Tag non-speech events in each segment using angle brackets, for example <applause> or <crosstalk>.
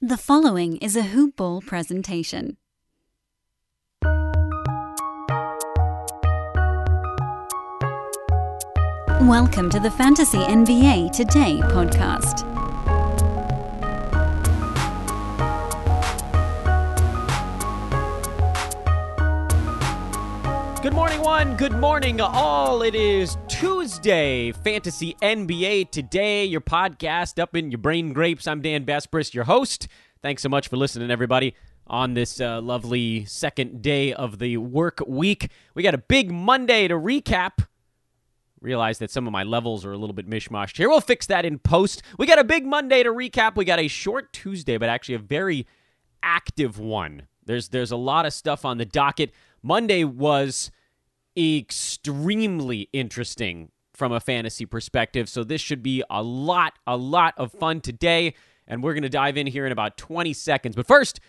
The following is a Hoop Ball presentation. Welcome to the Fantasy NBA Today podcast. Good morning, one. Good morning, all. It is Tuesday, Fantasy NBA Today, your podcast up in your brain grapes. I'm Dan Besbris, your host. Thanks so much for listening, everybody, on this uh, lovely second day of the work week. We got a big Monday to recap. Realize that some of my levels are a little bit mishmashed here. We'll fix that in post. We got a big Monday to recap. We got a short Tuesday, but actually a very active one. There's there's a lot of stuff on the docket. Monday was extremely interesting from a fantasy perspective. So this should be a lot, a lot of fun today. And we're going to dive in here in about 20 seconds. But first,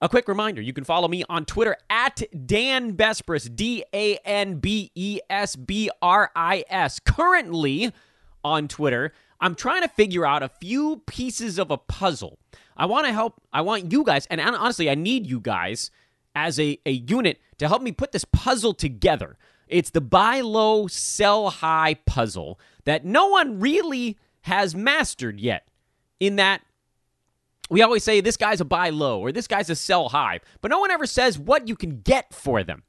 a quick reminder you can follow me on Twitter at Dan Besbris, D A N B E S B R I S. Currently on Twitter, I'm trying to figure out a few pieces of a puzzle. I want to help, I want you guys, and honestly, I need you guys as a, a unit to help me put this puzzle together. It's the buy low, sell high puzzle that no one really has mastered yet. In that, we always say this guy's a buy low or this guy's a sell high, but no one ever says what you can get for them.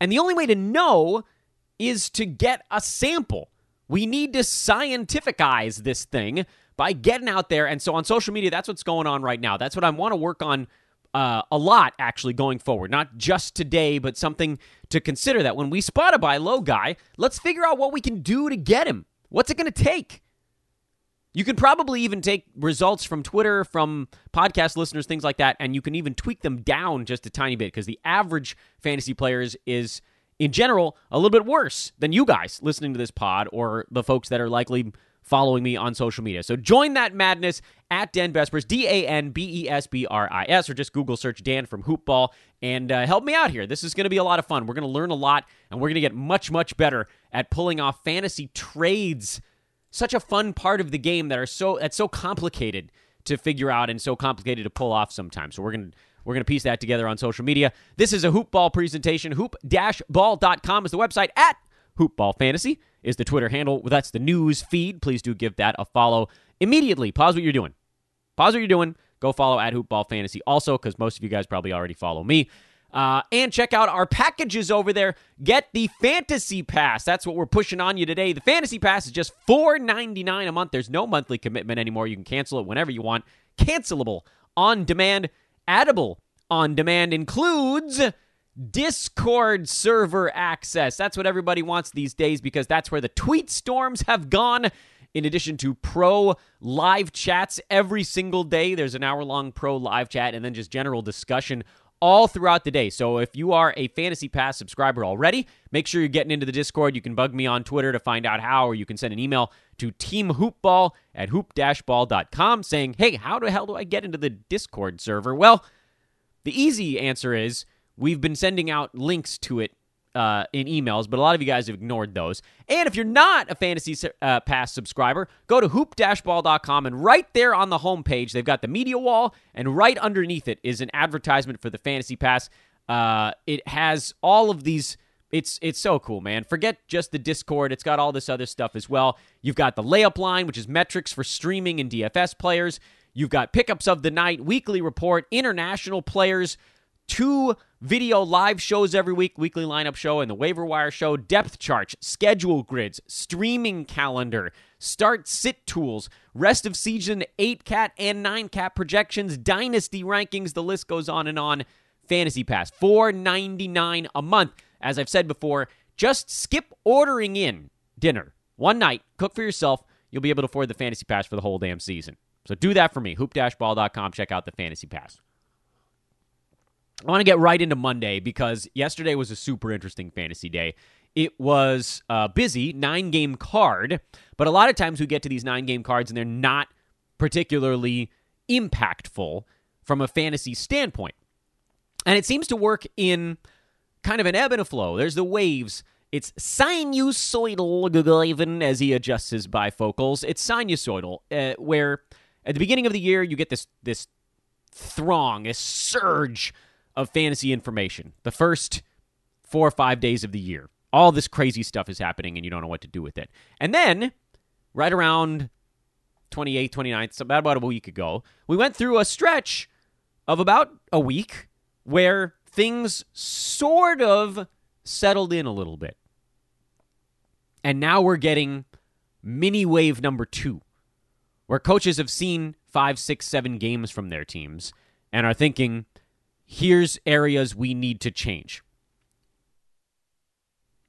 And the only way to know is to get a sample. We need to scientificize this thing by getting out there. And so on social media, that's what's going on right now. That's what I want to work on uh, a lot actually going forward, not just today, but something to consider that when we spot a buy low guy, let's figure out what we can do to get him. What's it going to take? You can probably even take results from Twitter, from podcast listeners, things like that, and you can even tweak them down just a tiny bit because the average fantasy players is, in general, a little bit worse than you guys listening to this pod or the folks that are likely following me on social media. So join that madness at Dan Besbris, D A N B E S B R I S, or just Google search Dan from Hoopball and uh, help me out here. This is going to be a lot of fun. We're going to learn a lot and we're going to get much, much better at pulling off fantasy trades. Such a fun part of the game that are so that's so complicated to figure out and so complicated to pull off sometimes. So we're going to we're going to piece that together on social media. This is a hoopball presentation. Hoop-ball.com is the website at hoopball fantasy is the Twitter handle. That's the news feed. Please do give that a follow immediately. Pause what you're doing. Pause what you're doing. Go follow at Hoopball Fantasy also, because most of you guys probably already follow me. Uh, and check out our packages over there. Get the Fantasy Pass. That's what we're pushing on you today. The Fantasy Pass is just $4.99 a month. There's no monthly commitment anymore. You can cancel it whenever you want. Cancelable on demand. Addable on demand includes Discord server access. That's what everybody wants these days because that's where the tweet storms have gone. In addition to pro live chats every single day, there's an hour long pro live chat and then just general discussion all throughout the day. So if you are a Fantasy Pass subscriber already, make sure you're getting into the Discord. You can bug me on Twitter to find out how, or you can send an email to teamhoopball at hoop-ball.com saying, hey, how the hell do I get into the Discord server? Well, the easy answer is We've been sending out links to it uh, in emails, but a lot of you guys have ignored those. And if you're not a Fantasy uh, Pass subscriber, go to hoop-ball.com and right there on the homepage, they've got the media wall, and right underneath it is an advertisement for the Fantasy Pass. Uh, it has all of these. It's it's so cool, man. Forget just the Discord. It's got all this other stuff as well. You've got the layup line, which is metrics for streaming and DFS players. You've got pickups of the night, weekly report, international players, two video live shows every week, weekly lineup show and the waiver wire show, depth charts, schedule grids, streaming calendar, start sit tools, rest of season 8 cat and 9 cat projections, dynasty rankings, the list goes on and on. Fantasy Pass, 4.99 a month. As I've said before, just skip ordering in dinner. One night, cook for yourself, you'll be able to afford the Fantasy Pass for the whole damn season. So do that for me. Hoop-ball.com, check out the Fantasy Pass. I want to get right into Monday because yesterday was a super interesting fantasy day. It was uh, busy, nine game card, but a lot of times we get to these nine game cards and they're not particularly impactful from a fantasy standpoint. And it seems to work in kind of an ebb and a flow. There's the waves. It's sinusoidal, even as he adjusts his bifocals. It's sinusoidal, uh, where at the beginning of the year you get this this throng, a surge of fantasy information. The first four or five days of the year. All this crazy stuff is happening and you don't know what to do with it. And then, right around 28th, 29th, so about, about a week ago, we went through a stretch of about a week where things sort of settled in a little bit. And now we're getting mini wave number two, where coaches have seen five, six, seven games from their teams and are thinking, here's areas we need to change.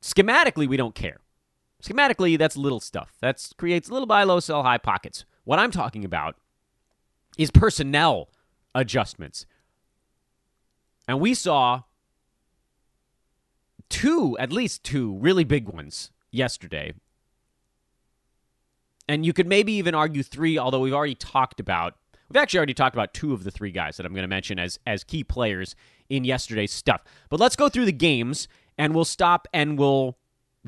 Schematically, we don't care. Schematically, that's little stuff. That creates little buy low, sell high pockets. What I'm talking about is personnel adjustments. And we saw two, at least two, really big ones yesterday. And you could maybe even argue three, although we've already talked about we've actually already talked about two of the three guys that I'm going to mention as as key players in yesterday's stuff. But let's go through the games and we'll stop and we'll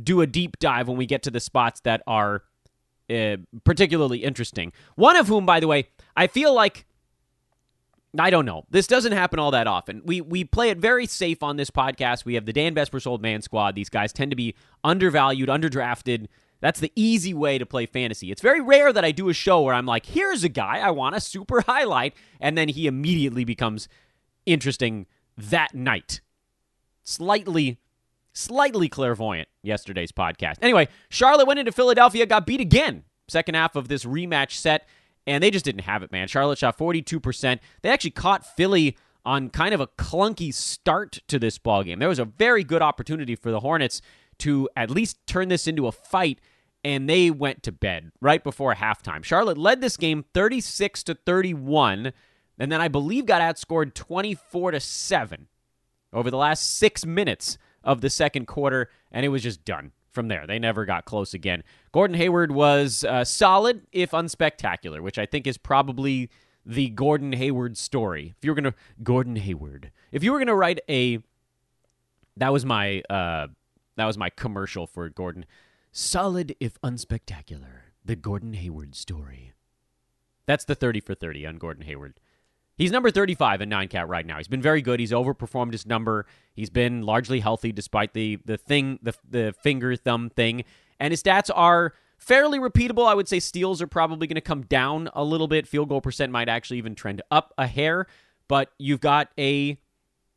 do a deep dive when we get to the spots that are uh, particularly interesting. One of whom, by the way, I feel like I don't know. This doesn't happen all that often. We we play it very safe on this podcast. We have the Dan Besbris Old Man Squad. These guys tend to be undervalued, underdrafted. That's the easy way to play fantasy. It's very rare that I do a show where I'm like, here's a guy I want to super <laughs> highlight, and then he immediately becomes interesting that night. Slightly, slightly clairvoyant yesterday's podcast. Anyway, Charlotte went into Philadelphia, got beat again. Second half of this rematch set and they just didn't have it, man. Charlotte shot 42%. They actually caught Philly on kind of a clunky start to this ball game. There was a very good opportunity for the Hornets to at least turn this into a fight and they went to bed right before halftime. Charlotte led this game 36 to 31 and then I believe got outscored 24 to 7 over the last 6 minutes of the second quarter and it was just done from there. They never got close again. Gordon Hayward was uh, solid, if unspectacular, which I think is probably the Gordon Hayward story. If you were going to Gordon Hayward, if you were going to write a that was my uh, that was my commercial for Gordon. Solid if unspectacular. The Gordon Hayward story. That's the 30 for 30 on Gordon Hayward. He's number 35 in nine cat right now. He's been very good. He's overperformed his number. He's been largely healthy despite the the thing the the finger thumb thing. And his stats are fairly repeatable. I would say steals are probably going to come down a little bit. Field goal percent might actually even trend up a hair, but you've got a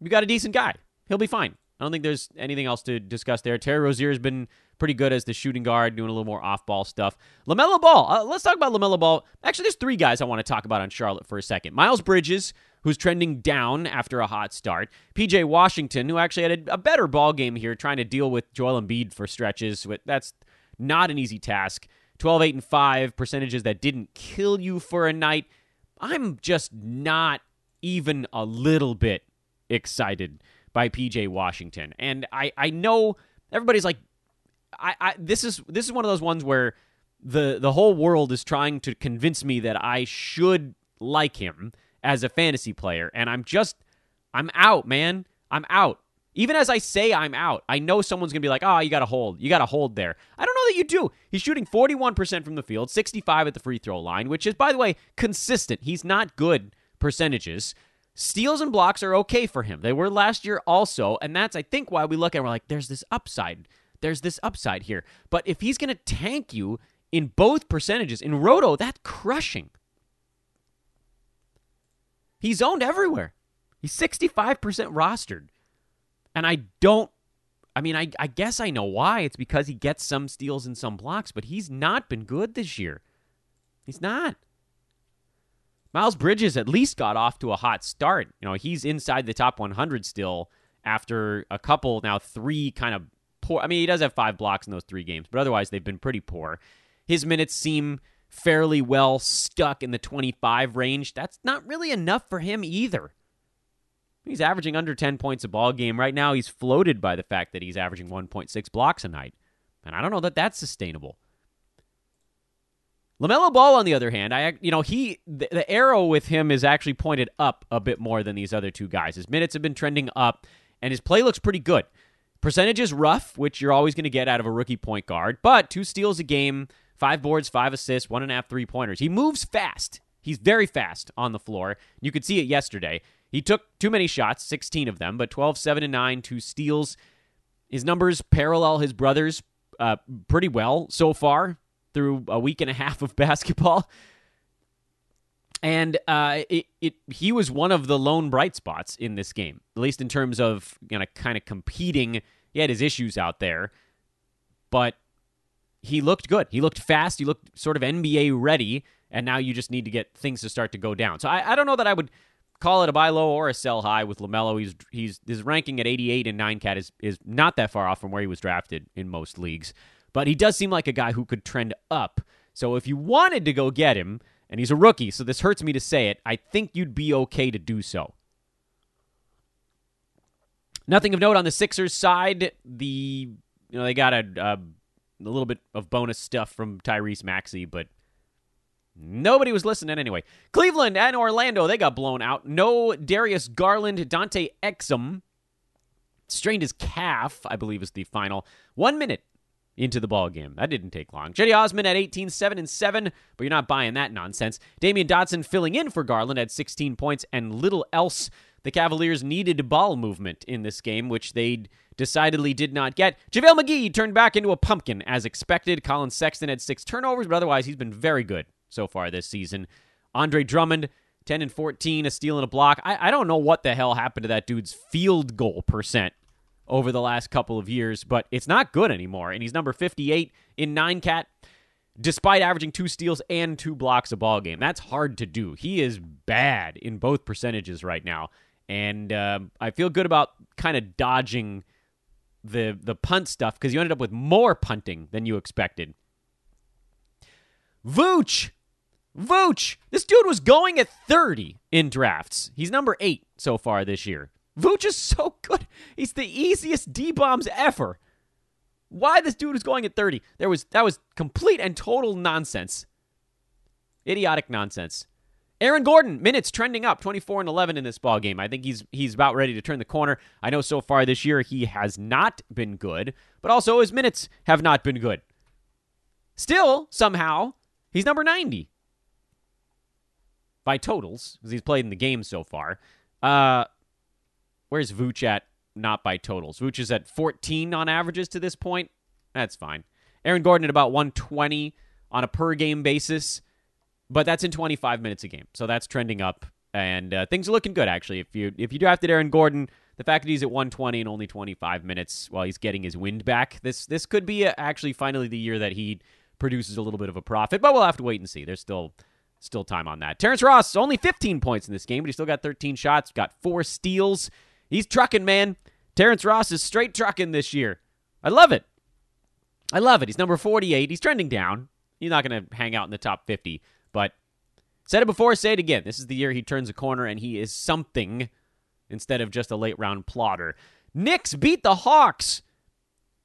you got a decent guy. He'll be fine. I don't think there's anything else to discuss there. Terry Rozier has been pretty good as the shooting guard, doing a little more off ball stuff. LaMelo Ball. Uh, let's talk about LaMelo Ball. Actually, there's three guys I want to talk about on Charlotte for a second. Miles Bridges, who's trending down after a hot start. PJ Washington, who actually had a, a better ball game here, trying to deal with Joel Embiid for stretches. That's not an easy task. 12, 8, and 5 percentages that didn't kill you for a night. I'm just not even a little bit excited by PJ Washington. And I, I know everybody's like, I, I this is this is one of those ones where the the whole world is trying to convince me that I should like him as a fantasy player, and I'm just I'm out, man. I'm out. Even as I say I'm out, I know someone's going to be like, oh, you got to hold. You got to hold there. I don't know that you do. He's shooting 41% from the field, 65 at the free throw line, which is, by the way, consistent. He's not good percentages. Steals and blocks are okay for him. They were last year also, and that's, I think, why we look at we're like, there's this upside there's this upside here. But if he's going to tank you in both percentages, in Roto, that's crushing. He's owned everywhere. He's 65% rostered. And I don't, I mean, I, I guess I know why. It's because he gets some steals and some blocks, but he's not been good this year. He's not. Miles Bridges at least got off to a hot start. You know, he's inside the top 100 still after a couple, now three kind of poor. I mean, he does have five blocks in those three games, but otherwise they've been pretty poor. His minutes seem fairly well stuck in the 25 range. That's not really enough for him either. He's averaging under 10 points a ball game right now. He's floated by the fact that he's averaging 1.6 blocks a night, and I don't know that that's sustainable. LaMelo Ball, on the other hand, I you know he the, the arrow with him is actually pointed up a bit more than these other two guys. His minutes have been trending up, and his play looks pretty good. Percentage is rough, which you're always going to get out of a rookie point guard, but two steals a game, five boards, five assists, one and a half three pointers. He moves fast. He's very fast on the floor. You could see it yesterday. He took too many shots, 16 of them, but 12, 7, and 9, two steals. His numbers parallel his brother's uh, pretty well so far through a week and a half of <laughs> basketball. And uh, it, it he was one of the lone bright spots in this game, at least in terms of you know kind of competing. He had his issues out there, but he looked good. He looked fast. He looked sort of NBA ready, and now you just need to get things to start to go down. So I, I don't know that I would call it a buy low or a sell high with LaMelo. He's he's his ranking at 88 and 9 cat is is not that far off from where he was drafted in most leagues. But he does seem like a guy who could trend up. So if you wanted to go get him, and he's a rookie, so this hurts me to say it, I think you'd be okay to do so. Nothing of note on the Sixers side. The you know they got a, a, a little bit of bonus stuff from Tyrese Maxey, but Nobody was listening anyway. Cleveland and Orlando, they got blown out. No Darius Garland, Dante Exum strained his calf, I believe is the final. One minute into the ball game. That didn't take long. Cedi Osman at 18, 7 and 7, but you're not buying that nonsense. Damyean Dotson filling in for Garland at 16 points and little else. The Cavaliers needed ball movement in this game, which they decidedly did not get. JaVale McGee turned back into a pumpkin as expected. Collin Sexton had six turnovers, but otherwise he's been very good so far this season. Andre Drummond, 10 and 14, a steal and a block. I, I don't know what the hell happened to that dude's field goal percent over the last couple of years, but it's not good anymore. And he's number 58 in nine cat, despite averaging two steals and two blocks a ball game. That's hard to do. He is bad in both percentages right now, and uh, I feel good about kind of dodging the the punt stuff because you ended up with more punting than you expected. Vooch Vooch, this dude was going at 30 in drafts. He's number eight so far this year. Vooch is so good. He's the easiest D bombs ever. Why this dude is going at 30? There was that was complete and total nonsense. Idiotic nonsense. Aaron Gordon, minutes trending up, 24 and 11 in this ball game. I think he's he's about ready to turn the corner. I know so far this year he has not been good, but also his minutes have not been good. Still, somehow, he's number 90 by totals because he's played in the game so far. Uh, where's Vooch at? Not by totals. Vooch is at 14 on averages to this point. That's fine. Aaron Gordon at about 120 on a per game basis, but that's in 25 minutes a game, so that's trending up, and uh, things are looking good actually. If you if you drafted Aaron Gordon, the fact that he's at 120 and only 25 minutes while he's getting his wind back, this this could be a, actually finally the year that he produces a little bit of a profit, but we'll have to wait and see. There's still Still time on that. Terrence Ross, only 15 points in this game, but he still got 13 shots, got four steals. He's trucking, man. Terrence Ross is straight trucking this year. I love it. I love it. He's number 48. He's trending down. He's not going to hang out in the top 50, but said it before, say it again. This is the year he turns a corner and he is something instead of just a late round plotter. Knicks beat the Hawks.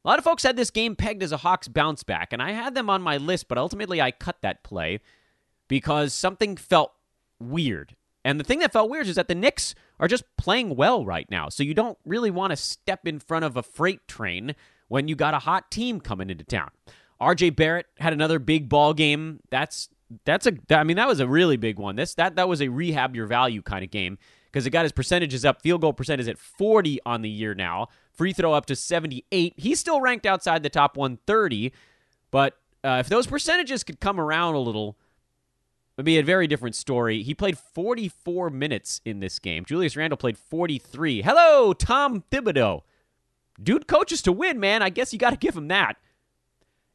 A lot of folks had this game pegged as a Hawks bounce back, and I had them on my list, but ultimately I cut that play because something felt weird. And the thing that felt weird is that the Knicks are just playing well right now. So you don't really want to step in front of a freight train when you got a hot team coming into town. RJ Barrett had another big ball game. That's that's a I mean that was a really big one. This that that was a rehab your value kind of game because it got his percentages up. Field goal percent is at 40 on the year now. Free throw up to 78. He's still ranked outside the top 130, but uh, if those percentages could come around a little, would be a very different story. He played 44 minutes in this game. Julius Randle played 43. Hello, Tom Thibodeau. Dude coaches to win, man. I guess you got to give him that.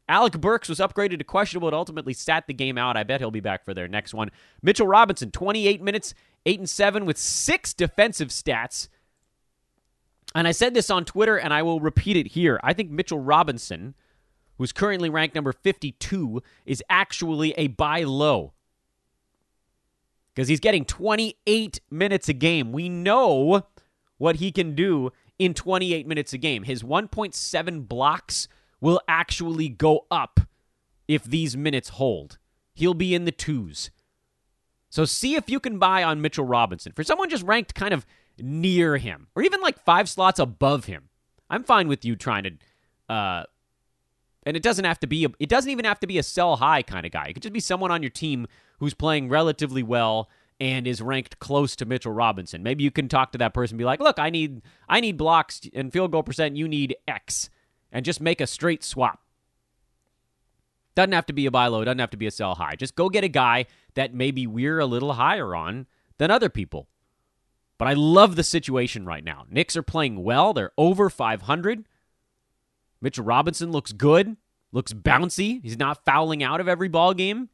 Alec Burks was upgraded to questionable and ultimately sat the game out. I bet he'll be back for their next one. Mitchell Robinson, 28 minutes, 8 and 7 with six defensive stats. And I said this on Twitter and I will repeat it here. I think Mitchell Robinson, who's currently ranked number 52, is actually a buy low because he's getting 28 minutes a game. We know what he can do in 28 minutes a game. His 1.7 blocks will actually go up if these minutes hold. He'll be in the twos. So see if you can buy on Mitchell Robinson. For someone just ranked kind of near him, or even like five slots above him, I'm fine with you trying to. Uh, and it doesn't have to be. A, it doesn't even have to be a sell high kind of guy. It could just be someone on your team who's playing relatively well and is ranked close to Mitchell Robinson. Maybe you can talk to that person and be like, "Look, I need I need blocks and field goal percent, you need X." And just make a straight swap. Doesn't have to be a buy low, doesn't have to be a sell high. Just go get a guy that maybe we're a little higher on than other people. But I love the situation right now. Knicks are playing well. They're over 500. Mitchell Robinson looks good, looks bouncy. He's not fouling out of every ball game.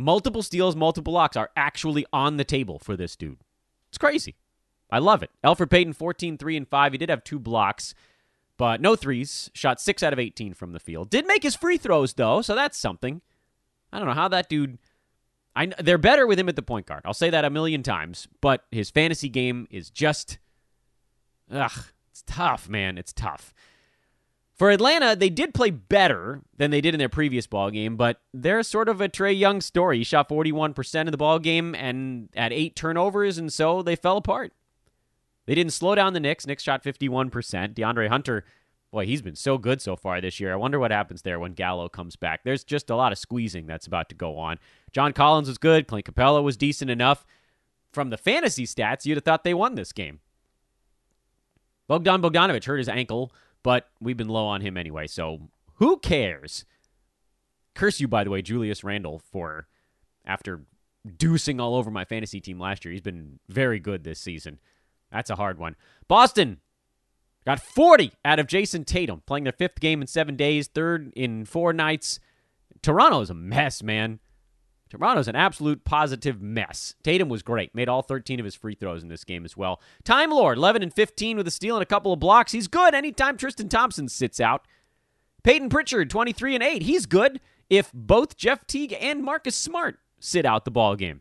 Multiple steals, multiple blocks are actually on the table for this dude. It's crazy. I love it. Elfrid Payton 14 3 and 5. He did have two blocks, but no threes. Shot 6 out of 18 from the field. Did make his free throws though, so that's something. I don't know how that dude I they're better with him at the point guard. I'll say that a million times, but his fantasy game is just ugh, it's tough, man. It's tough. For Atlanta, they did play better than they did in their previous ball game, but they're sort of a Trae Young story. He shot 41% of the ball game and had eight turnovers, and so they fell apart. They didn't slow down the Knicks. Knicks shot 51%. DeAndre Hunter, boy, he's been so good so far this year. I wonder what happens there when Gallo comes back. There's just a lot of squeezing that's about to go on. John Collins was good. Clint Capela was decent enough. From the fantasy stats, you'd have thought they won this game. Bogdan Bogdanovic hurt his ankle, but we've been low on him anyway, so who cares? Curse you, by the way, Julius Randle, for after deucing all over my fantasy team last year. He's been very good this season. That's a hard one. Boston got 40 out of Jayson Tatum, playing their fifth game in seven days, third in four nights. Toronto is a mess, man. Toronto's an absolute positive mess. Tatum was great. Made all 13 of his free throws in this game as well. Time Lord, 11 and 15 with a steal and a couple of blocks. He's good anytime Tristan Thompson sits out. Payton Pritchard, 23 and 8. He's good if both Jeff Teague and Marcus Smart sit out the ball game.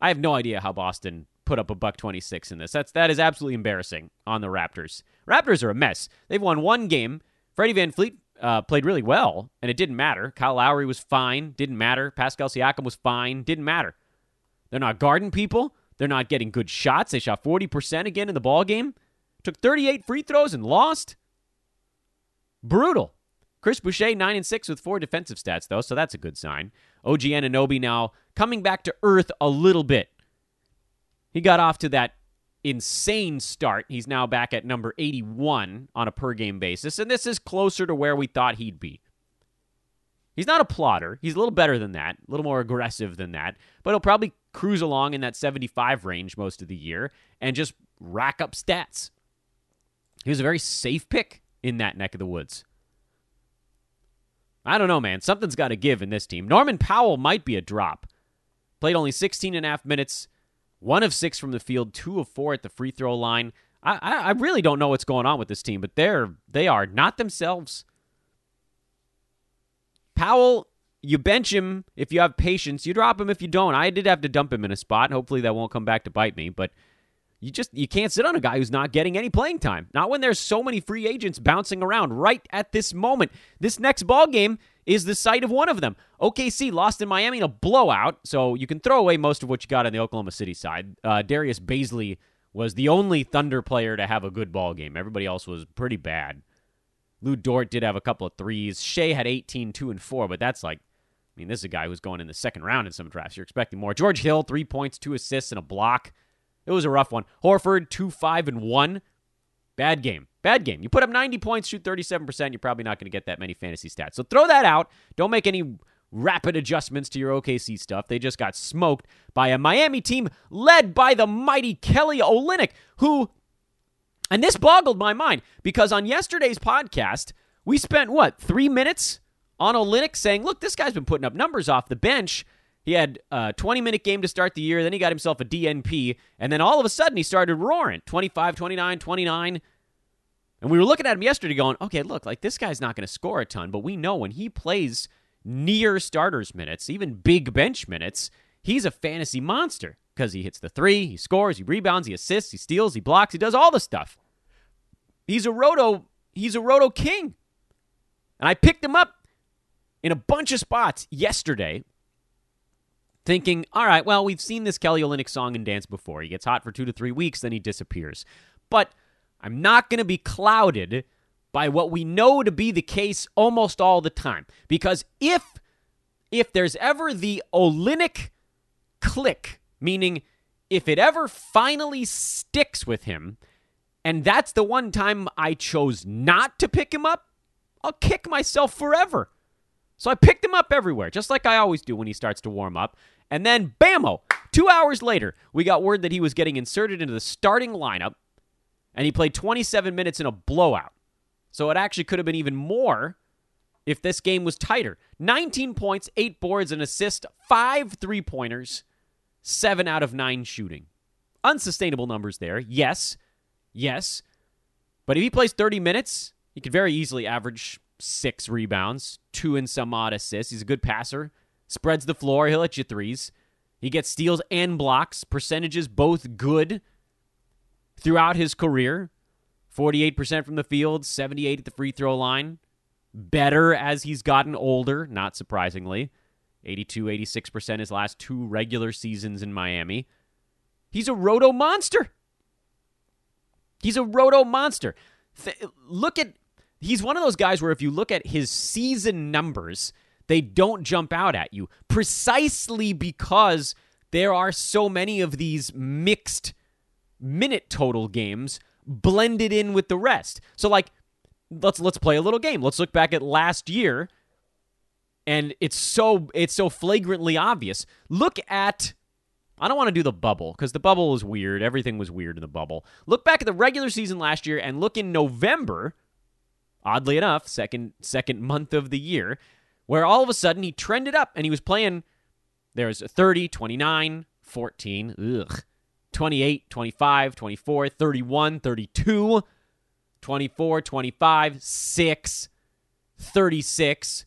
I have no idea how Boston put up a buck 26 in this. That's that is absolutely embarrassing on the Raptors. Raptors are a mess. They've won one game. Freddie VanVleet uh, played really well, and it didn't matter. Kyle Lowry was fine, didn't matter. Pascal Siakam was fine, didn't matter. They're not guarding people. They're not getting good shots. They shot 40% again in the ball game. Took 38 free throws and lost. Brutal. Chris Boucher, 9 and 6 with four defensive stats, though, so that's a good sign. OG Anunoby now coming back to earth a little bit. He got off to that insane start. He's now back at number 81 on a per game basis, and this is closer to where we thought he'd be. He's not a plotter. He's a little better than that, a little more aggressive than that, but he'll probably cruise along in that 75 range most of the year and just rack up stats. He was a very safe pick in that neck of the woods. I don't know, man. Something's got to give in this team. Norman Powell might be a drop. Played only 16 and a half minutes one of six from the field, two of four at the free throw line. I, I really don't know what's going on with this team, but they're they are not themselves. Powell, you bench him if you have patience. You drop him if you don't. I did have to dump him in a spot. Hopefully that won't come back to bite me, but you just you can't sit on a guy who's not getting any playing time. Not when there's so many free agents bouncing around right at this moment. This next ball game is the site of one of them. OKC lost in Miami in a blowout, so you can throw away most of what you got on the Oklahoma City side. Uh, Darius Bazley was the only Thunder player to have a good ball game. Everybody else was pretty bad. Lu Dort did have a couple of threes. Shai had 18, 2, and 4, but that's like, I mean, this is a guy who's going in the second round in some drafts. You're expecting more. George Hill, three points, two assists, and a block. It was a rough one. Horford, 2, 5, and 1. Bad game. Bad game. You put up 90 points, shoot 37%, you're probably not going to get that many fantasy stats. So throw that out. Don't make any rapid adjustments to your OKC stuff. They just got smoked by a Miami team led by the mighty Kelly Olynyk, who, and this boggled my mind because on yesterday's podcast, we spent what, three minutes on Olynyk saying, look, this guy's been putting up numbers off the bench. He had a 20 minute game to start the year. Then he got himself a DNP. And then all of a sudden he started roaring 25, 29, 29. And we were looking at him yesterday going, okay, look, like this guy's not going to score a ton, but we know when he plays near starters minutes, even big bench minutes, he's a fantasy monster because he hits the three, he scores, he rebounds, he assists, he steals, he blocks, he does all the stuff. He's a roto, he's a roto king. And I picked him up in a bunch of spots yesterday thinking, all right, well, we've seen this Kelly Olynyk song and dance before. He gets hot for two to three weeks, then he disappears. But I'm not going to be clouded by what we know to be the case almost all the time. Because if if there's ever the Olynyk click, meaning if it ever finally sticks with him, and that's the one time I chose not to pick him up, I'll kick myself forever. So I picked him up everywhere, just like I always do when he starts to warm up. And then, bammo, two hours later, we got word that he was getting inserted into the starting lineup, and he played 27 minutes in a blowout. So it actually could have been even more if this game was tighter. 19 points, 8 boards, an assist, 5 three pointers, 7 out of 9 shooting. Unsustainable numbers there. Yes. Yes. But if he plays 30 minutes, he could very easily average six rebounds, two and some odd assists. He's a good passer, spreads the floor, he'll hit you threes. He gets steals and blocks, percentages both good throughout his career. 48% from the field, 78 at the free throw line. Better as he's gotten older, not surprisingly. 82, 86% his last two regular seasons in Miami. He's a roto monster. He's a roto monster. Th- look at he's one of those guys where if you look at his season numbers, they don't jump out at you precisely because there are so many of these mixed minute total games blended in with the rest. So like let's let's play a little game. Let's look back at last year and it's so it's so flagrantly obvious. Look at I don't want to do the bubble because the bubble is weird. Everything was weird in the bubble. Look back at the regular season last year and look in November oddly enough, second second month of the year, where all of a sudden he trended up and he was playing there's 30, 29, 14, ugh, 28, 25, 24, 31, 32, 24, 25, 6, 36,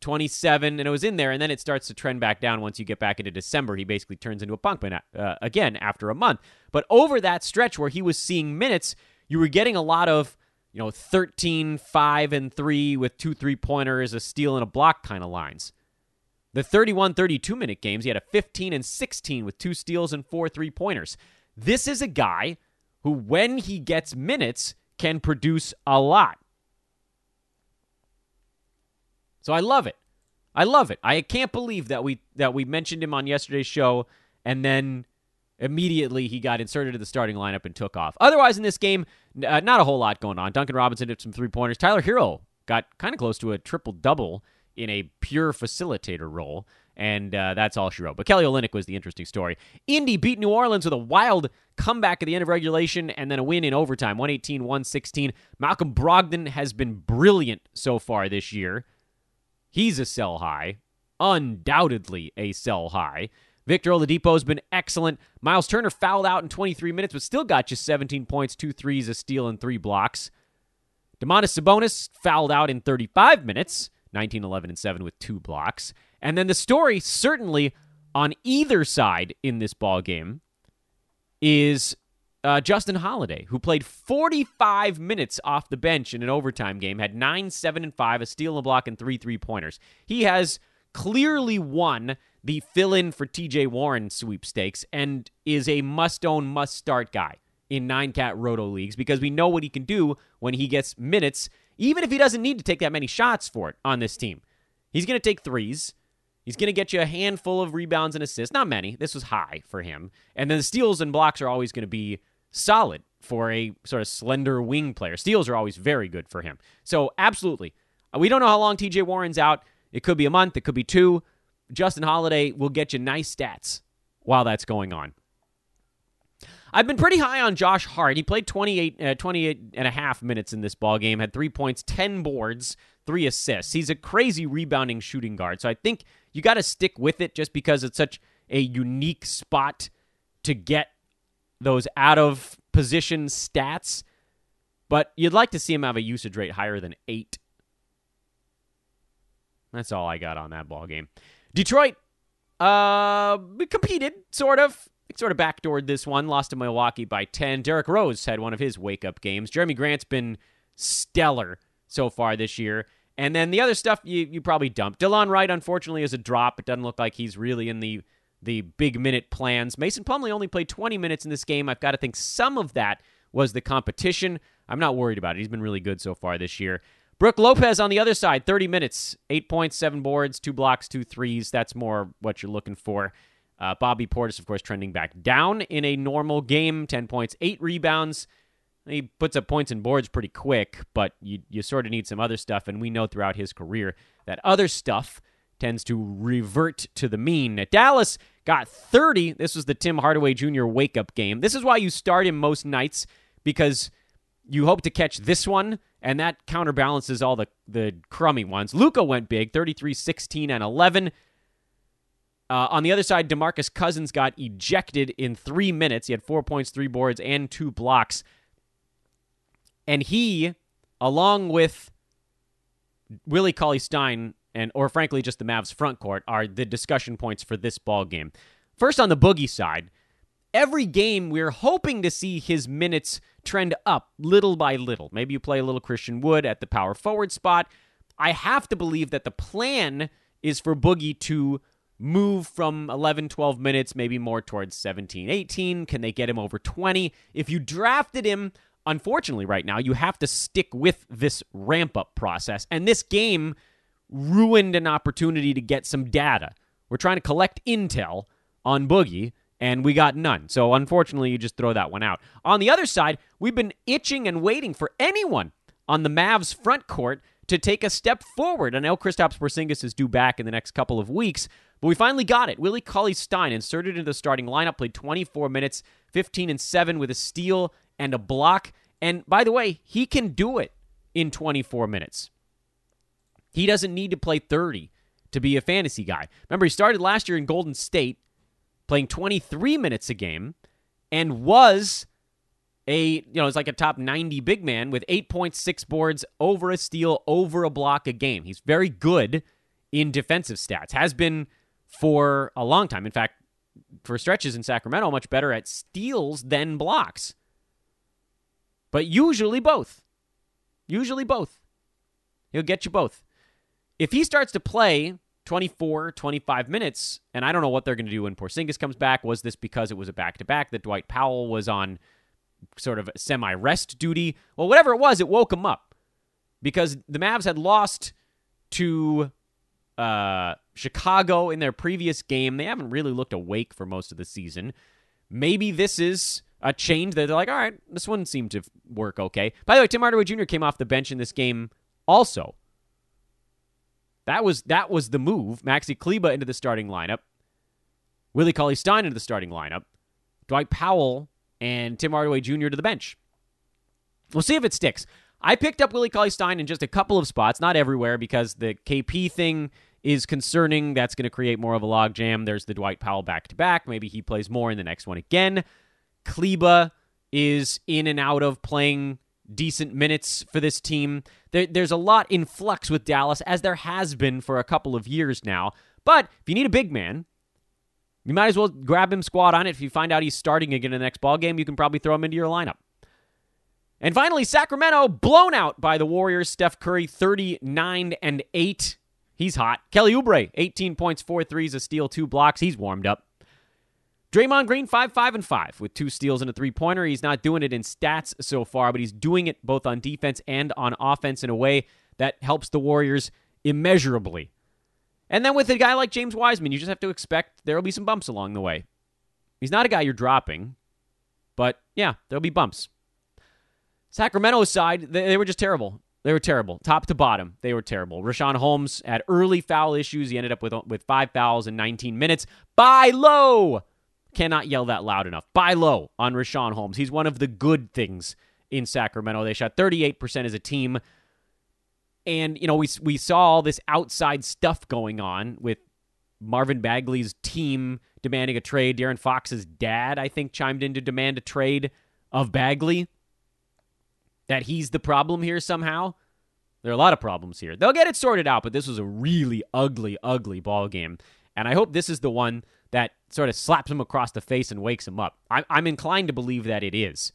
27, and it was in there, and then it starts to trend back down once you get back into December. He basically turns into a punkman uh, again after a month. But over that stretch where he was seeing minutes, you were getting a lot of you know, 13, 5, and 3 with two three pointers, a steal, and a block kind of lines. The 31 32 minute games, he had a 15 and 16 with two steals and four three pointers. This is a guy who, when he gets minutes, can produce a lot. So I love it. I love it. I can't believe that we that we mentioned him on yesterday's show and then immediately he got inserted to the starting lineup and took off. Otherwise, in this game, uh, not a whole lot going on. Duncan Robinson did some three pointers. Tyler Herro got kind of close to a triple double in a pure facilitator role. And uh, that's all she wrote. But Kelly Olynyk was the interesting story. Indy beat New Orleans with a wild comeback at the end of regulation and then a win in overtime 118 116. Malcolm Brogdon has been brilliant so far this year. He's a sell high, undoubtedly a sell high. Victor Oladipo's been excellent. Miles Turner fouled out in 23 minutes, but still got just 17 points, two threes, a steal, and three blocks. Domantas Sabonis fouled out in 35 minutes, 19, 11, and 7 with two blocks. And then the story, certainly on either side in this ball game, is uh, Justin Holiday, who played 45 minutes off the bench in an overtime game, had 9, 7, and 5, a steal, and a block, and three three pointers. He has clearly won the fill in for TJ Warren sweepstakes and is a must own, must start guy in nine cat roto leagues because we know what he can do when he gets minutes, even if he doesn't need to take that many shots for it on this team. He's going to take threes. He's going to get you a handful of rebounds and assists. Not many. This was high for him. And then the steals and blocks are always going to be solid for a sort of slender wing player. Steals are always very good for him. So, absolutely. We don't know how long TJ Warren's out. It could be a month, it could be two. Justin Holiday will get you nice stats while that's going on. I've been pretty high on Josh Hart. He played 28, uh, 28 and a half minutes in this ball game, had three points, 10 boards, three assists. He's a crazy rebounding shooting guard. So I think you got to stick with it just because it's such a unique spot to get those out of position stats. But you'd like to see him have a usage rate higher than eight. That's all I got on that ball game. Detroit uh, competed, sort of. Sort of backdoored this one, lost to Milwaukee by 10. Derrick Rose had one of his wake up games. Jerami Grant's been stellar so far this year. And then the other stuff you, you probably dumped. Delon Wright, unfortunately, is a drop. It doesn't look like he's really in the the big minute plans. Mason Plumlee only played 20 minutes in this game. I've got to think some of that was the competition. I'm not worried about it. He's been really good so far this year. Brook Lopez on the other side, 30 minutes, eight points, seven boards, two blocks, two threes. That's more what you're looking for. Uh, Bobby Portis, of course, trending back down in a normal game, 10 points, eight rebounds. He puts up points and boards pretty quick, but you, you sort of need some other stuff. And we know throughout his career that other stuff tends to revert to the mean. Dallas got 30. This was the Tim Hardaway Jr. wake up game. This is why you start him most nights because you hope to catch this one, and that counterbalances all the, the crummy ones. Luka went big 33, 16, and 11. Uh, on the other side, Demarcus Cousins got ejected in three minutes. He had four points, three boards, and two blocks. And he, along with Willie Cauley Stein, and or frankly just the Mavs front court, are the discussion points for this ball game. First on the boogie side, every game we're hoping to see his minutes trend up little by little. Maybe you play a little Christian Wood at the power forward spot. I have to believe that the plan is for Boogie to move from 11, 12 minutes, maybe more towards 17, 18. Can they get him over 20? If you drafted him, unfortunately, right now, you have to stick with this ramp up process. And this game ruined an opportunity to get some data. We're trying to collect intel on Boogie, and we got none. So unfortunately, you just throw that one out. On the other side, we've been itching and waiting for anyone on the Mavs front court to take a step forward. I know Kristaps Porzingis is due back in the next couple of weeks, but we finally got it. Willie Cauley Stein inserted into the starting lineup, played 24 minutes, 15 and 7 with a steal and a block. And by the way, he can do it in 24 minutes. He doesn't need to play 30 to be a fantasy guy. Remember, he started last year in Golden State, playing 23 minutes a game, and was a you know it's like a top 90 big man with 8.6 boards over a steal over a block a game. He's very good in defensive stats. Has been for a long time. In fact for stretches in sacramento much better at steals than blocks. But usually both. Usually both. He'll get you both. If he starts to play 24, 25 minutes, and I don't know what they're going to do when Porzingis comes back. Was this because it was a back to back that Dwight Powell was on sort of semi rest duty? Well, whatever it was, it woke him up because the Mavs had lost to uh, Chicago in their previous game. They haven't really looked awake for most of the season. Maybe this is a change that they're like, all right, this one seemed to work okay. By the way, Tim Hardaway Jr. came off the bench in this game also. That was that was the move. Maxi Kleber into the starting lineup. Willie Cauley Stein into the starting lineup. Dwight Powell and Tim Hardaway Jr. to the bench. We'll see if it sticks. I picked up Willie Cauley Stein in just a couple of spots, not everywhere, because the KP thing is concerning. That's going to create more of a logjam. There's the Dwight Powell back to back. Maybe he plays more in the next one again. Kleber is in and out of playing decent minutes for this team. There, there's a lot in flux with Dallas, as there has been for a couple of years now. But if you need a big man, you might as well grab him squad on it. If you find out he's starting again in the next ball game, you can probably throw him into your lineup. And finally, Sacramento blown out by the Warriors. Steph Curry 39 and 8. He's hot. Kelly Oubre 18 points, 4 threes, a steal, 2 blocks. He's warmed up. Draymond Green, 5 5 and 5 with two steals and a three pointer. He's not doing it in stats so far, but he's doing it both on defense and on offense in a way that helps the Warriors immeasurably. And then with a guy like James Wiseman, you just have to expect there will be some bumps along the way. He's not a guy you're dropping, but yeah, there'll be bumps. Sacramento's side, they, were just terrible. They were terrible, top to bottom. They were terrible. Richaun Holmes had early foul issues. He ended up with with five fouls in 19 minutes. Buy low Cannot yell that loud enough. Buy low on Richaun Holmes. He's one of the good things in Sacramento. They shot 38% as a team. And, you know, we, we saw all this outside stuff going on with Marvin Bagley's team demanding a trade. De'Aaron Fox's dad, I think, chimed in to demand a trade of Bagley. That he's the problem here somehow. There are a lot of problems here. They'll get it sorted out, but this was a really ugly, ugly ball game. And I hope this is the one that sort of slaps him across the face and wakes him up. I'm, I'm inclined to believe that it is.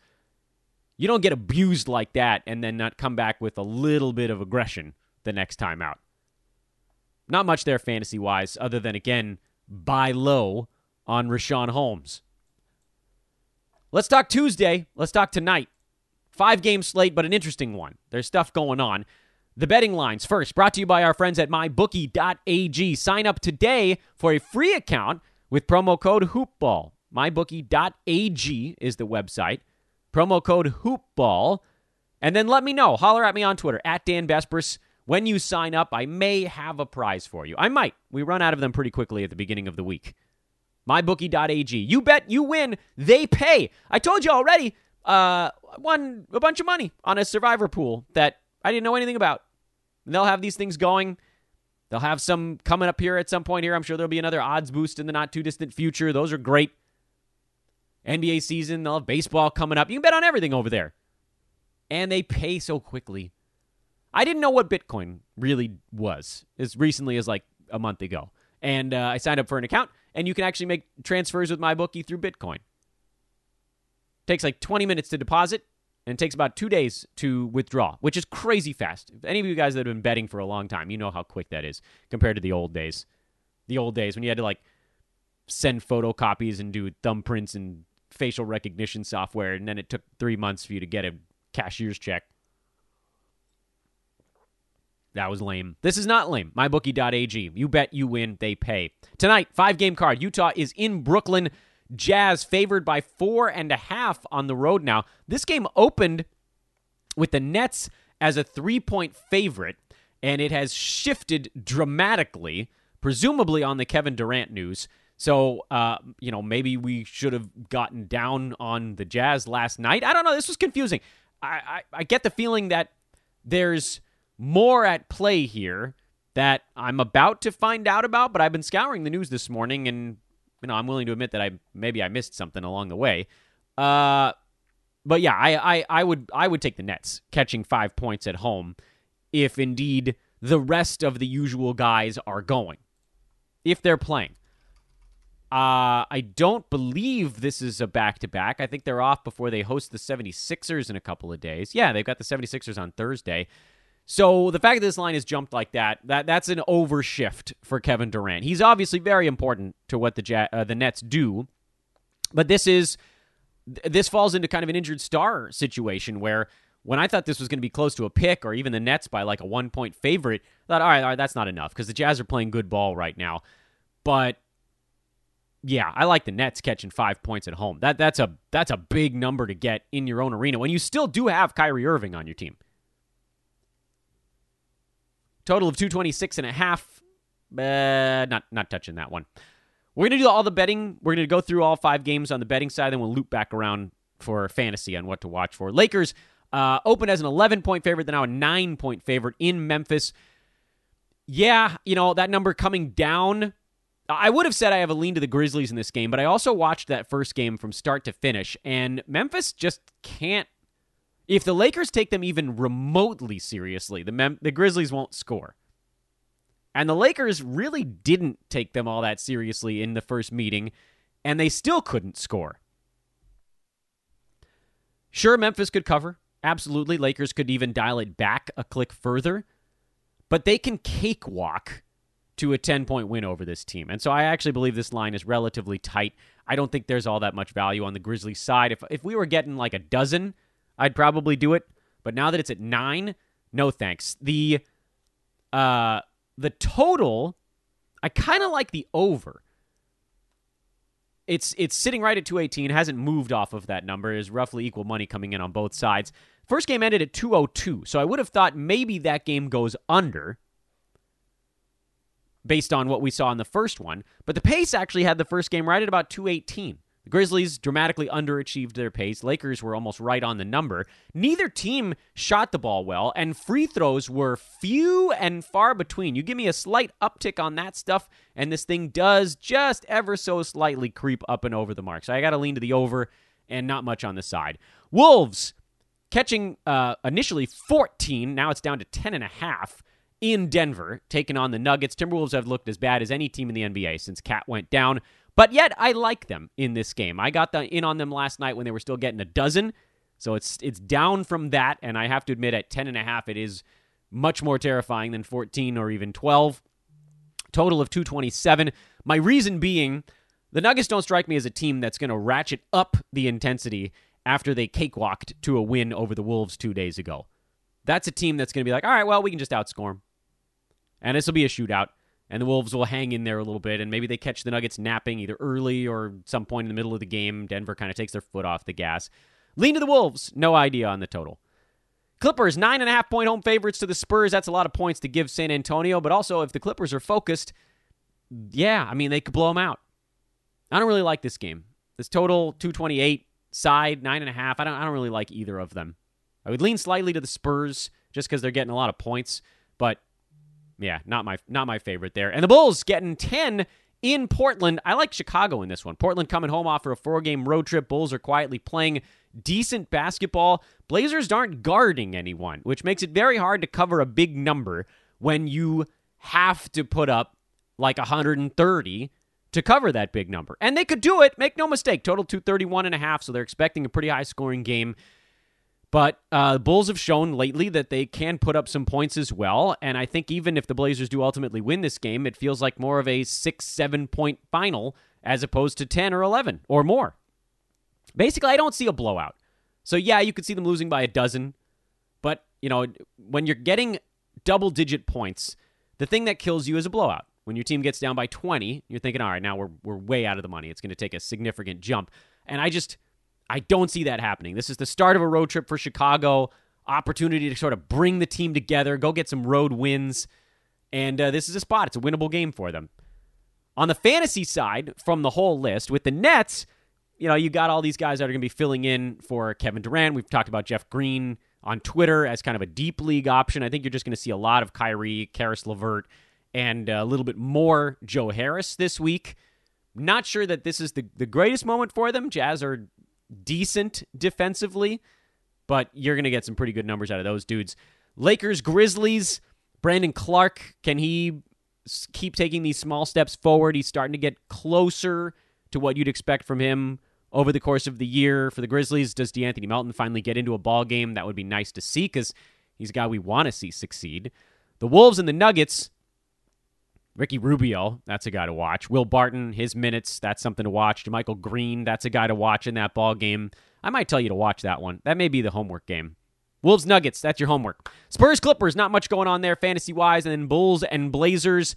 You don't get abused like that and then not come back with a little bit of aggression the next time out. Not much there fantasy wise, other than, again, buy low on Richaun Holmes. Let's talk Tuesday. Let's talk tonight. Five game slate, but an interesting one. There's stuff going on. The betting lines first, brought to you by our friends at mybookie.ag. Sign up today for a free account with promo code HoopBall. Mybookie.ag is the website. Promo code HoopBall. And then let me know. Holler at me on Twitter, at Dan Besbris. When you sign up, I may have a prize for you. I might. We run out of them pretty quickly at the beginning of the week. MyBookie.ag. You bet, you win, they pay. I told you already, uh, won a bunch of money on a survivor pool that I didn't know anything about. And they'll have these things going. They'll have some coming up here at some point here. I'm sure there'll be another odds boost in the not too distant future. Those are great. NBA season, they'll have baseball coming up. You can bet on everything over there. And they pay so quickly. I didn't know what Bitcoin really was as recently as like a month ago. And uh, I signed up for an account, and you can actually make transfers with my bookie through Bitcoin. takes like 20 minutes to deposit, and it takes about two days to withdraw, which is crazy fast. If any of you guys that have been betting for a long time, you know how quick that is compared to the old days. The old days when you had to like send photocopies and do thumbprints and facial recognition software, and then it took three months for you to get a cashier's check. That was lame. This is not lame. MyBookie.ag. You bet you win, they pay. Tonight, five game card. Utah is in Brooklyn. Jazz favored by four and a half on the road now. This game opened with the Nets as a three point favorite, and it has shifted dramatically, presumably on the Kevin Durant news. So, uh, you know, maybe we should have gotten down on the Jazz last night. I don't know. This was confusing. I, I, I get the feeling that there's more at play here that I'm about to find out about, but I've been scouring the news this morning and you know, I'm willing to admit that I maybe I missed something along the way. Uh but yeah, I, I, I would I would take the Nets catching five points at home if indeed the rest of the usual guys are going. If they're playing. Uh, I don't believe this is a back to back. I think they're off before they host the 76ers in a couple of days. Yeah, they've got the 76ers on Thursday. So the fact that this line has jumped like that, that that's an overshift for Kevin Durant. He's obviously very important to what the uh, the Nets do, but this is this falls into kind of an injured star situation where when I thought this was going to be close to a pick or even the Nets by like a one point favorite, I thought all right, all right that's not enough because the Jazz are playing good ball right now. But yeah, I like the Nets catching five points at home. That that's a that's a big number to get in your own arena when you still do have Kyrie Irving on your team. Total of 226 and a half. Uh, not not touching that one. We're going to do all the betting. We're going to go through all five games on the betting side, then we'll loop back around for fantasy on what to watch for. Lakers uh, open as an 11 point favorite, then now a 9 point favorite in Memphis. Yeah, you know, that number coming down. I would have said I have a lean to the Grizzlies in this game, but I also watched that first game from start to finish, and Memphis just can't if the Lakers take them even remotely seriously, the Mem- the Grizzlies won't score. And the Lakers really didn't take them all that seriously in the first meeting, and they still couldn't score. Sure, Memphis could cover. Absolutely. Lakers could even dial it back a click further. But they can cakewalk to a 10 point win over this team. And so I actually believe this line is relatively tight. I don't think there's all that much value on the Grizzlies side. If, if we were getting like a dozen, I'd probably do it. But now that it's at nine, no thanks. The uh the total, I kind of like the over. It's it's sitting right at 218, hasn't moved off of that number. Is roughly equal money coming in on both sides. First game ended at 202, so I would have thought maybe that game goes under based on what we saw in the first one. But the pace actually had the first game right at about 218. The Grizzlies dramatically underachieved their pace. Lakers were almost right on the number. Neither team shot the ball well, and free throws were few and far between. You give me a slight uptick on that stuff, and this thing does just ever so slightly creep up and over the mark. So I got to lean to the over and not much on the side. Wolves catching uh, initially 14, now it's down to 10 and a half in Denver, taking on the Nuggets. Timberwolves have looked as bad as any team in the NBA since KAT went down. But yet I like them in this game. I got the in on them last night when they were still getting a dozen. So it's it's down from that, and I have to admit at 10 and a half it is much more terrifying than 14 or even 12. Total of 227. My reason being the Nuggets don't strike me as a team that's going to ratchet up the intensity after they cakewalked to a win over the Wolves two days ago. that's a team that's going to be like, all right, well, we can just outscore them. And this will be a shootout. And the Wolves will hang in there a little bit, and maybe they catch the Nuggets napping either early or some point in the middle of the game. Denver kind of takes their foot off the gas. Lean to the Wolves. No idea on the total. Clippers, nine and a half point home favorites to the Spurs. That's a lot of points to give San Antonio, but also if the Clippers are focused, yeah, I mean, they could blow them out. I don't really like this game. This total 228 side nine and a half. I don't. I don't really like either of them. I would lean slightly to the Spurs just because they're getting a lot of points, but yeah, not my not my favorite there. And the Bulls getting 10 in Portland. I like Chicago in this one. Portland coming home after a four game road trip. Bulls are quietly playing decent basketball. Blazers aren't guarding anyone, which makes it very hard to cover a big number when you have to put up like 130 to cover that big number. And they could do it, make no mistake. Total 231 and a half, so they're expecting a pretty high scoring game. But uh, Bulls have shown lately that they can put up some points as well. And I think even if the Blazers do ultimately win this game, it feels like more of a six, seven point final as opposed to 10 or 11 or more. Basically, I don't see a blowout. So, yeah, you could see them losing by a dozen. But, you know, when you're getting double digit points, the thing that kills you is a blowout. When your team gets down by 20, you're thinking, all right, now we're, we're way out of the money. It's going to take a significant jump. And I just, I don't see that happening. This is the start of a road trip for Chicago, opportunity to sort of bring the team together, go get some road wins. And uh, this is a spot. It's a winnable game for them. On the fantasy side, from the whole list, with the Nets, you know, you got all these guys that are going to be filling in for Kevin Durant. We've talked about Jeff Green on Twitter as kind of a deep league option. I think you're just going to see a lot of Kyrie, Caris LeVert, and a little bit more Joe Harris this week. Not sure that this is the, the greatest moment for them. Jazz are decent defensively, but you're going to get some pretty good numbers out of those dudes. Lakers, Grizzlies, Brandon Clarke, can he keep taking these small steps forward? He's starting to get closer to what you'd expect from him over the course of the year. For the Grizzlies, does De'Anthony Melton finally get into a ball game? That would be nice to see because he's a guy we want to see succeed. The Wolves and the Nuggets, Ricky Rubio, that's a guy to watch. Will Barton, his minutes, that's something to watch. JaMychal Green, that's a guy to watch in that ball game. I might tell you to watch that one. That may be the homework game. Wolves Nuggets, that's your homework. Spurs Clippers, not much going on there fantasy wise. And then Bulls and Blazers.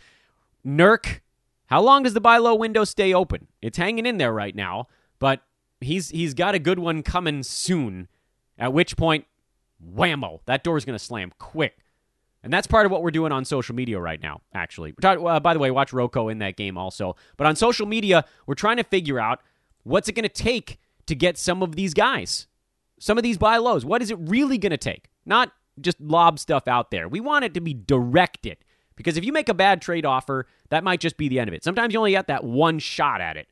Nurk, how long does the buy low window stay open? It's hanging in there right now, but he's he's got a good one coming soon. At which point, whammo, that door's going to slam quick. And that's part of what we're doing on social media right now, actually. Uh, by the way, watch Rocco in that game also. But on social media, we're trying to figure out what's it going to take to get some of these guys, some of these buy lows. What is it really going to take? Not just lob stuff out there. We want it to be directed. Because if you make a bad trade offer, that might just be the end of it. Sometimes you only get that one shot at it.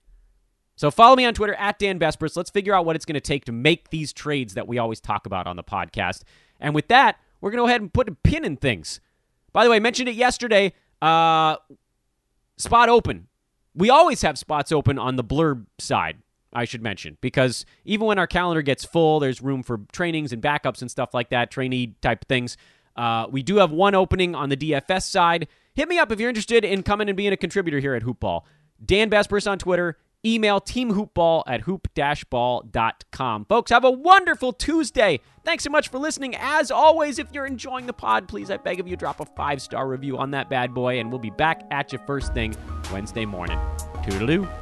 So follow me on Twitter at Dan Besbris. Let's figure out what it's going to take to make these trades that we always talk about on the podcast. And with that, we're going to go ahead and put a pin in things. By the way, I mentioned it yesterday. Uh, spot open. We always have spots open on the blurb side, I should mention, because even when our calendar gets full, there's room for trainings and backups and stuff like that, trainee type things. Uh, we do have one opening on the DFS side. Hit me up if you're interested in coming and being a contributor here at Hoopball. Dan Besbris on Twitter, Email teamhoopball at hoop-ball.com. Folks, have a wonderful Tuesday. Thanks so much for listening. As always, if you're enjoying the pod, please, I beg of you, drop a five-star review on that bad boy, and we'll be back at you first thing Wednesday morning. Toodaloo.